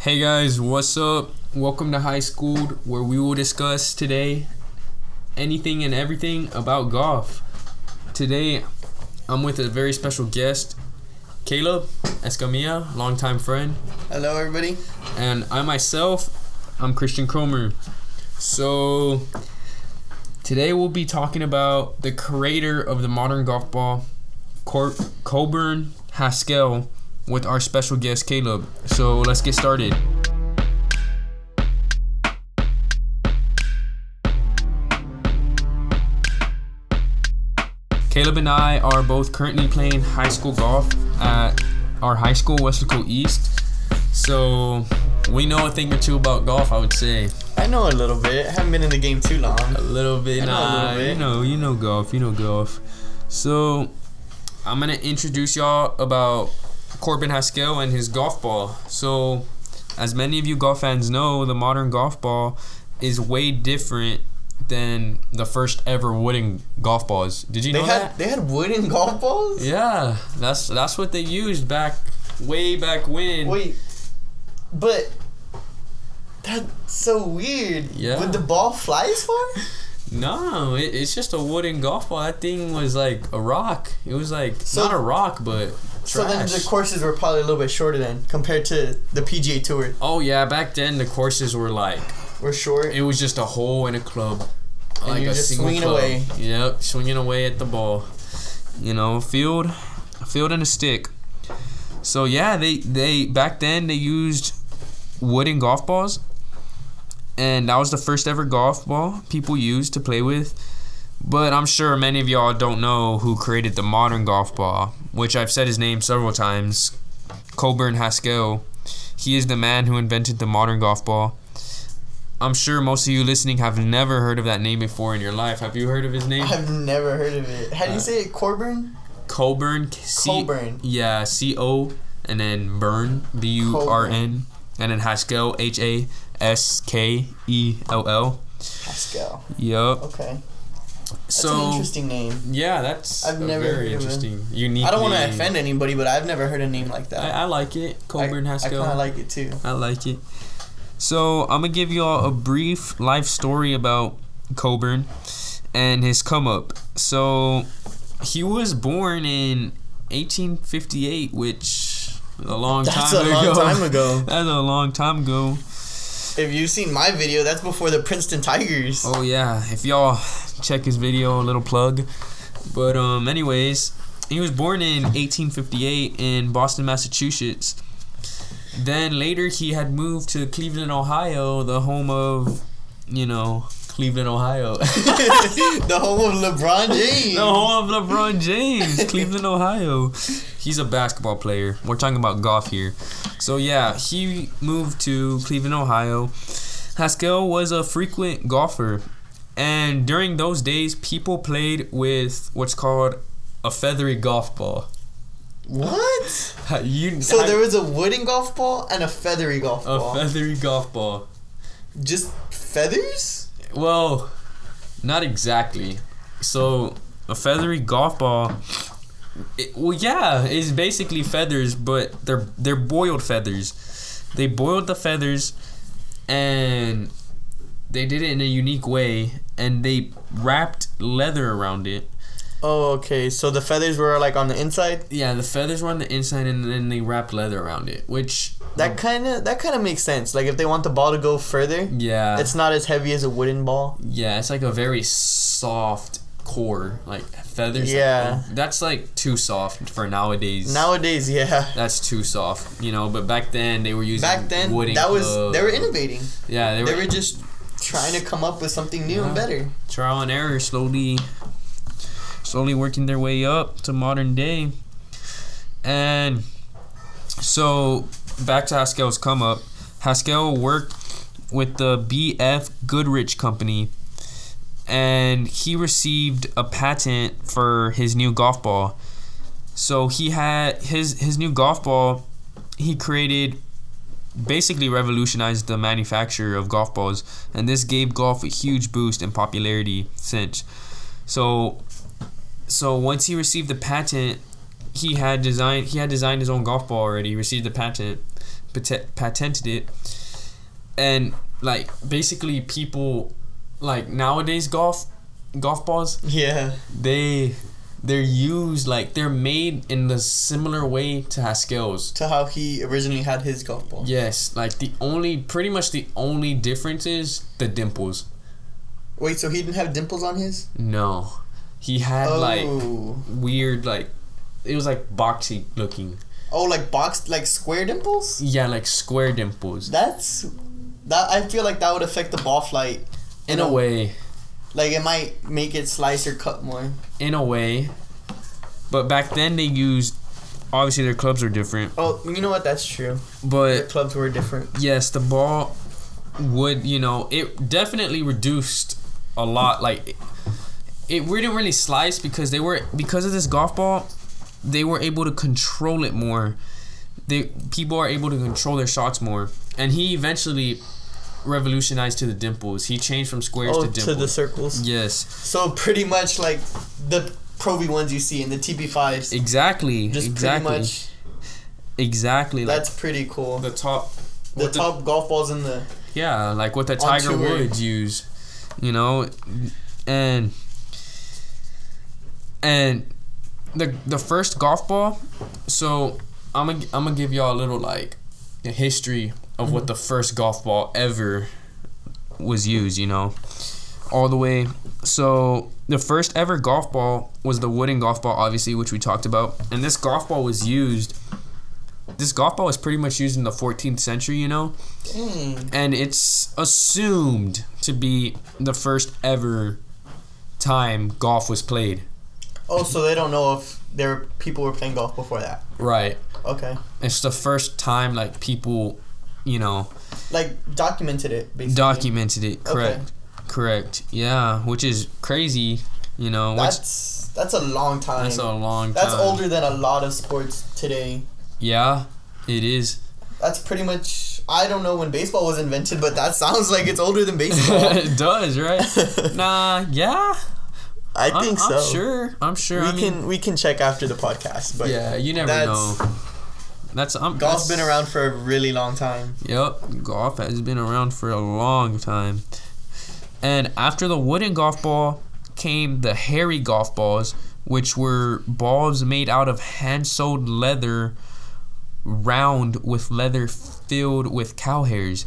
Hey guys, what's up? Welcome to High School, where we will discuss today anything and everything about golf. Today, I'm with a very special guest, Caleb Escamilla, longtime friend, Hello, everybody. and I myself, I'm Christian Cromer. So, today we'll be talking about the creator of the modern golf ball, Cor- Coburn Haskell, with our special guest, Caleb. So, let's get started. Caleb and I are both currently playing high school golf at our high school, Weslaco East. So we know a thing or two about golf, I would say. I know a little bit. haven't been in the game too long. A little bit, I know a little bit. You know, you know golf, you know golf. So I'm gonna introduce y'all about Coburn Haskell and his golf ball. So, as many of you golf fans know, the modern golf ball is way different than the first ever wooden golf balls. Did you They know had that? they had wooden golf balls. Yeah, that's that's what they used back way back when. Wait, but that's so weird. Yeah. Would the ball fly as far? No, it, it's just a wooden golf ball. That thing was like a rock. It was like So- not a rock, but So then the courses were probably a little bit shorter then compared to the PGA Tour. Oh yeah, back then the courses were like We're short. it was just a hole in a club, And like you're a single swinging club. away. Yep, swinging away at the ball. You know, field, a field and a stick. So yeah, they they back then they used wooden golf balls, and that was the first ever golf ball people used to play with. But I'm sure many of y'all don't know who created the modern golf ball, which I've said his name several times. Coburn Haskell. He is the man who invented the modern golf ball. I'm sure most of you listening have never heard of that name before in your life. Have you heard of his name? I've never heard of it. How do you Uh, say it? Corburn? Coburn. C- Coburn. Yeah, C O, and then Burn, B U R N, and then Haskell, H A S K E L L. Pascal. Yup. Okay. That's So an interesting name. yeah, that's I've never very interesting, unique. I don't want to offend anybody, but I've never heard a name like that. I, I like it, Coburn I, Haskell. I kind of like it too. I like it. So I'm gonna give y'all a brief life story about Coburn and his come up. So he was born in 1858, which a long That's time a long ago. time ago. That's a long time ago. If you've seen my video, that's before the Princeton Tigers. Oh yeah, if y'all check his video, a little plug. But um, anyways, he was born in 1858 in Boston, Massachusetts. Then later he had moved to Cleveland, Ohio, the home of, you know, Cleveland, Ohio. the home of LeBron James. the home of LeBron James, Cleveland, Ohio. He's a basketball player. We're talking about golf here. So yeah, he moved to Cleveland, Ohio. Haskell was a frequent golfer, and during those days, people played with what's called a feathery golf ball. What? You So there was a wooden golf ball and a feathery golf a ball. A feathery golf ball. Just feathers? Well, not exactly. So a feathery golf ball. It, well, yeah, it's basically feathers, but they're they're boiled feathers. They boiled the feathers, and they did it in a unique way, and they wrapped leather around it. Oh, okay. So the feathers were like on the inside. Yeah, the feathers were on the inside, and then they wrapped leather around it, which That kind of that kind of makes sense. Like if they want the ball to go further, yeah, it's not as heavy as a wooden ball. Yeah, it's like a very soft core, like feathers. Yeah. that's like too soft for nowadays. Nowadays, yeah. that's too soft, you know. But back then they were using Back then, wooden. that was they were innovating. Yeah, they were, They were just trying to come up with something new and better. trial and error, slowly, slowly working their way up to modern day. And so back to Haskell's come up. Haskell worked with the BF Goodrich Company, and he received a patent for his new golf ball. So he had his his new golf ball. He created basically revolutionized the manufacture of golf balls, and this gave golf a huge boost in popularity since. So, so once he received the patent, he had designed he had designed his own golf ball already. He received the patent, pat- patented it, and like basically people like nowadays golf golf balls Yeah. they they're used like they're made in the similar way to Haskell's. To how he originally had his golf ball. Yes, like the only pretty much the only difference is the dimples. Wait, so he didn't have dimples on his? No, he had like oh. weird like it was like boxy looking. Oh, like boxed, like square dimples? Yeah, like square dimples. That's. That I feel like that would affect the ball flight. In You a way, Like it might make it slice or cut more. in a way. But back then they used obviously their clubs are different. Oh, you know what? That's true. The But clubs were different. yes, the ball would, you know, it definitely reduced a lot like it didn't really slice because they were because of this golf ball, they were able to control it more. They people are able to control their shots more. And he eventually revolutionized to the dimples. He changed from squares Oh, to to, the circles. yes. So pretty much like the Pro V ones you see in the TP5s. Exactly. Just exactly. pretty much. Exactly. Like That's pretty cool. the top The what top golf balls in the. Yeah, like what the Tiger. Woods use, you know, and and the the first golf ball. So I'm gonna I'm gonna give y'all a little like a history of what the first golf ball ever was used. You know, all the way. So the first ever golf ball was the wooden golf ball, obviously, which we talked about, and this golf ball was used. This golf ball was pretty much used in the 14th century, you know Dang. and it's assumed to be the first ever time golf was played. Oh, so they don't know if there people were playing golf before that. Right. Okay. It's the first time like people, you know, Like documented it basically. documented it. Correct. Correct. Yeah, which is crazy. You know, which That's that's a long time. that's a long That's time. older than a lot of sports today. Yeah, it is. That's pretty much. I don't know when baseball was invented, but that sounds like it's older than baseball. it does, right? nah, yeah. I I'm- think I'm, so. sure. I'm sure. We I mean, can we can check after the podcast, but yeah, you never that's- know. That's um, golf's that's- been around for a really long time. Yep, golf has been around for a long time. And after the wooden golf ball came the hairy golf balls, which were balls made out of hand sewed leather, round with leather filled with cow hairs.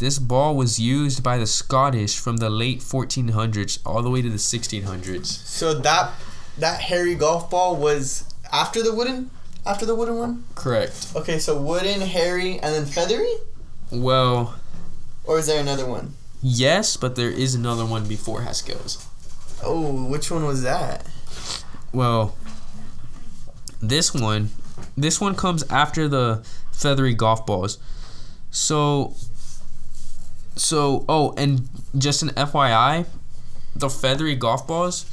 This ball was used by the Scottish from the late 1400s all the way to the 1600s. So that that hairy golf ball was after the wooden after the wooden one. Correct. Okay, so wooden, hairy, and then feathery, Well, or is there another one? yes, but there is another one before Haskell's. Oh, which one was that? Well, this one, this one comes after the feathery golf balls. So, so oh, and just an FYI, the feathery golf balls,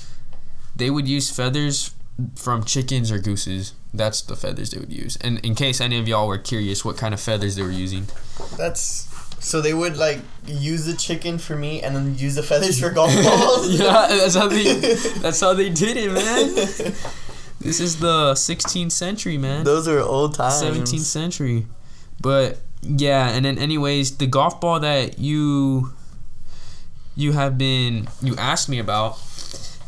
they would use feathers from chickens or gooses. That's the feathers they would use. And in case any of y'all were curious, what kind of feathers they were using, That's so they would like use the chicken for meat and then use the feathers for golf balls. yeah, that's how they, that's how they did it, man. This is the 16th century, man. Those are old times. 17th century. But yeah, and then anyways, the golf ball that you you have been you asked me about,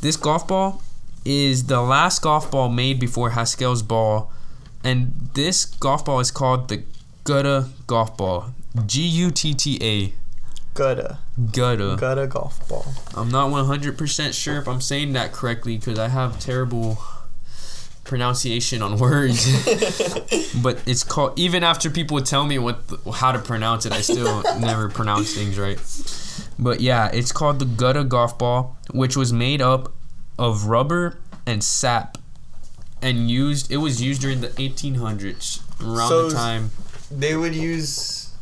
this golf ball is the last golf ball made before Haskell's ball, and this golf ball is called the Gutta golf ball. G U T T A. Gutta. Gutta. Gutta golf ball. I'm not 100% sure if I'm saying that correctly because I have terrible pronunciation on words. but it's called even after people tell me what the, how to pronounce it, I still never pronounce things right. But yeah, it's called the Gutta golf ball, which was made up of rubber and sap, and used. It was used during the 1800s, around So- the time They would use.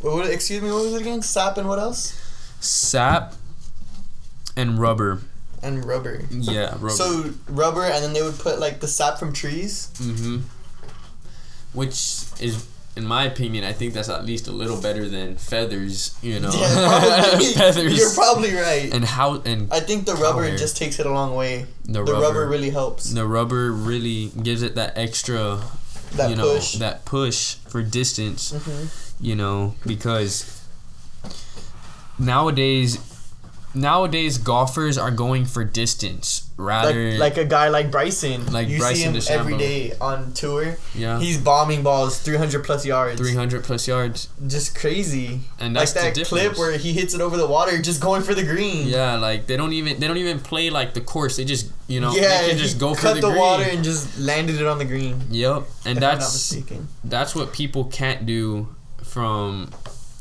What would, excuse me, what was it again? Sap and what else? sap and rubber. And rubber. Yeah, rubber. So rubber, and then they would put like the sap from trees. Mm-hmm. Which is, in my opinion, I think that's at least a little better than feathers. You know, Yeah, probably. feathers. You're probably right. and how and I think the rubber hair. just takes it a long way. the, The rubber, rubber really helps. the rubber really gives it that extra That you know push. that push for distance. Mhm. You know because nowadays nowadays golfers are going for distance rather Like, like a guy like Bryson. Like you Bryson see him DeChambeau. every day on tour. yeah He's bombing balls 300 plus yards. 300 plus yards Just crazy. and Like that's the that difference. clip where he hits it over the water, just going for the green. yeah like they don't even they don't even play like the course they just you know yeah, they can just go for cut the, the, green water and just landed it on the green. yep and if I'm not that's that's what people can't do from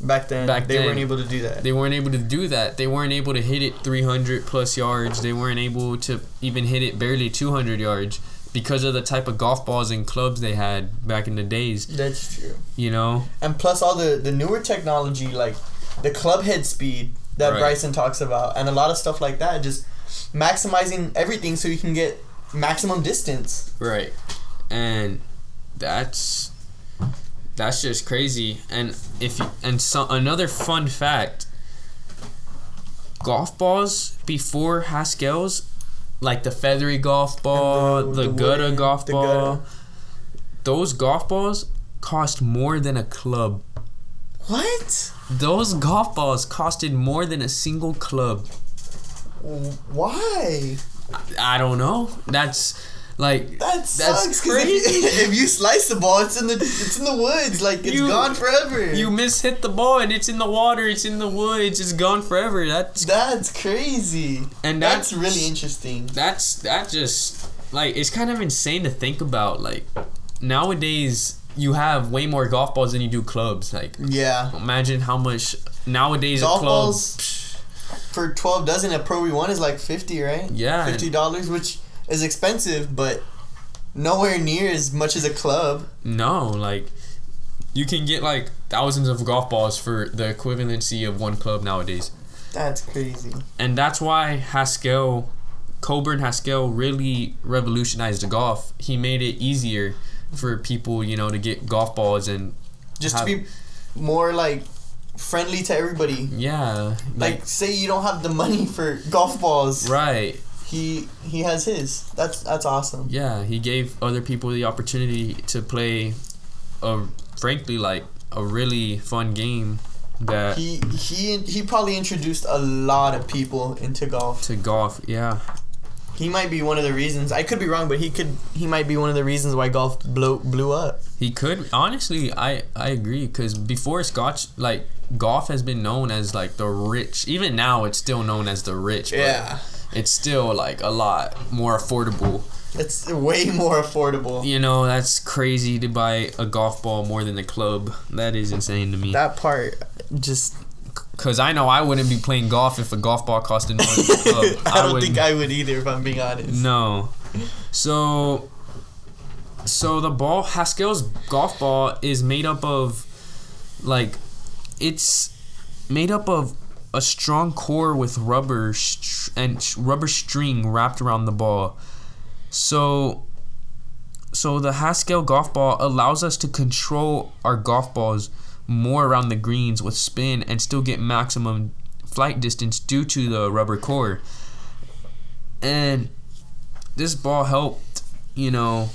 Back then, Back they then. weren't able to do that. they weren't able to do that they weren't able to hit it 300 plus yards they weren't able to even hit it barely 200 yards because of the type of golf balls and clubs they had back in the days That's true. you know And plus all the the newer technology, like the club head speed that Right. Bryson talks about, and a lot of stuff like that, just maximizing everything so you can get maximum distance. Right. And that's that's just crazy. And if you, and so another fun fact, golf balls before Haskell's, like the feathery golf ball, the, the- the Gutta wooden- golf the ball, Gutta. those golf balls cost more than a club. What? Those golf balls costed more than a single club. Why? I don't know. That's like That That's sucks. If crazy. you, if you slice the ball, it's in the it's in the woods. Like it's You- gone forever. You mishit the ball and it's in the water, it's in the woods, it's gone forever. That's That's crazy. and That's, that's, really interesting. That's that just like it's kind of insane to think about. Like nowadays, you have way more golf balls than you do clubs. Like Yeah. imagine how much nowadays Golf a club. balls- For twelve dozen, a Pro V one is like fifty, right? Yeah, Fifty dollars, which is expensive, but nowhere near as much as a club. No, like you can get like thousands of golf balls for the equivalency of one club nowadays. That's crazy. and that's why Haskell, Coburn Haskell really revolutionized the golf. He made it easier for people, you know, to get golf balls and Just Have- to be more like friendly to everybody. yeah, Like, like, say you don't have the money for golf balls, right, he he has his. That's that's awesome. yeah. He gave other people the opportunity to play, a frankly like a really fun game that He he he probably introduced a lot of people into golf. to golf. Yeah, He might be one of the reasons. I could be wrong, but he could he might be one of the reasons why golf blew blew up. he could honestly. I I agree because before Scotch like golf has been known as like the rich. Even now, it's still known as the rich. but it's still like a lot more affordable. It's way more affordable. You know, that's crazy to buy a golf ball more than a club. That is insane to me. That part just Cause I know I wouldn't be playing golf if a golf ball costed more than a club. I don't would- think I would either if I'm being honest. No. So so the ball Haskell's golf ball is made up of like it's made up of a strong core with rubber str- and rubber string wrapped around the ball. So so the Haskell golf ball allows us to control our golf balls more around the greens with spin and still get maximum flight distance due to the rubber core. And this ball helped, you know,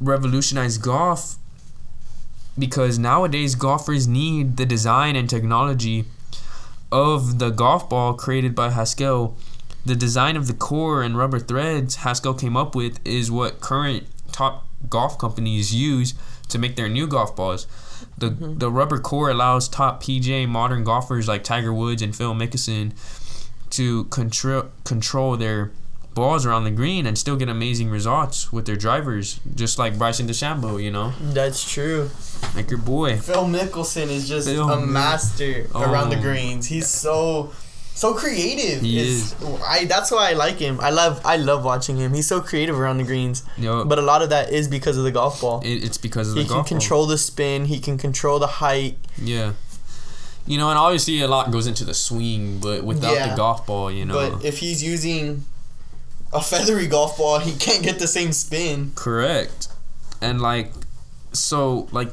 revolutionize golf because nowadays golfers need the design and technology of the golf ball created by Haskell. The design of the core and rubber threads Haskell came up with is what current top golf companies use to make their new golf balls. The mm-hmm. the rubber core allows top PJ modern golfers like Tiger Woods and Phil Mickelson to control control their balls around the green and still get amazing results with their drivers, just like Bryson DeChambeau, you know, That's true. like your boy. Phil Mickelson is just Phil a Mi- master Oh. around the oh. greens. He's so so creative. He It's- I that's why I like him. I love I love watching him. He's so creative around the greens. Yo, But a lot of that is because of the golf ball. it, it's because of He the can golf ball. control the spin. He can control the height. Yeah. You know, and obviously a lot goes into the swing, but without Yeah. the golf ball, you know. But if he's using a feathery golf ball, he can't get the same spin. Correct. And like so like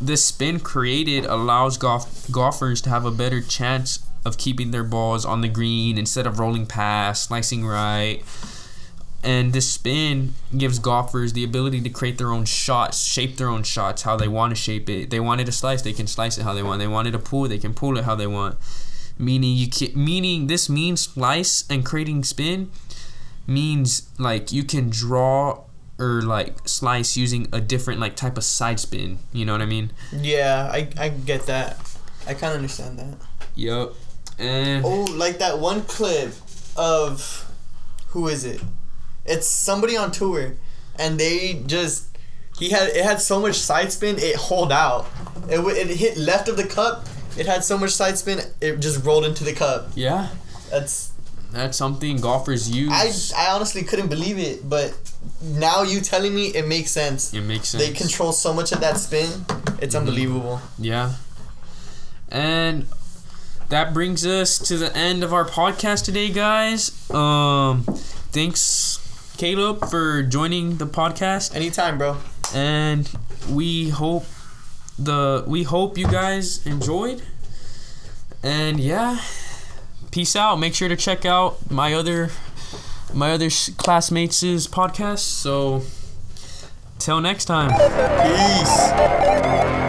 this spin created allows golf golfers to have a better chance of keeping their balls on the green instead of rolling past, slicing right. And this spin gives golfers the ability to create their own shots, shape their own shots how they want to shape it. They wanted to slice, they can slice it how they want. They wanted to pull, they can pull it how they want. Meaning you can, meaning this means slice and creating spin means like you can draw or like slice using a different like type of side spin. You know what I mean? Yeah, I, I get that. I kind of understand that. Yup. And Oh, like that one clip of who is it? It's somebody on tour, and they just he had it had so much side spin it hold out. It it hit left of the cup. It had so much side spin it just rolled into the cup. yeah, That's that's something golfers use. I I honestly couldn't believe it, but now you telling me it makes sense. it makes sense. They control so much of that spin. It's unbelievable. Yeah. And that brings us to the end of our podcast today, guys. Um thanks Caleb for joining the podcast Anytime, bro. and we hope the we hope you guys enjoyed. And yeah, peace out. Make sure to check out my other my other classmates' podcast. So till next time. Peace.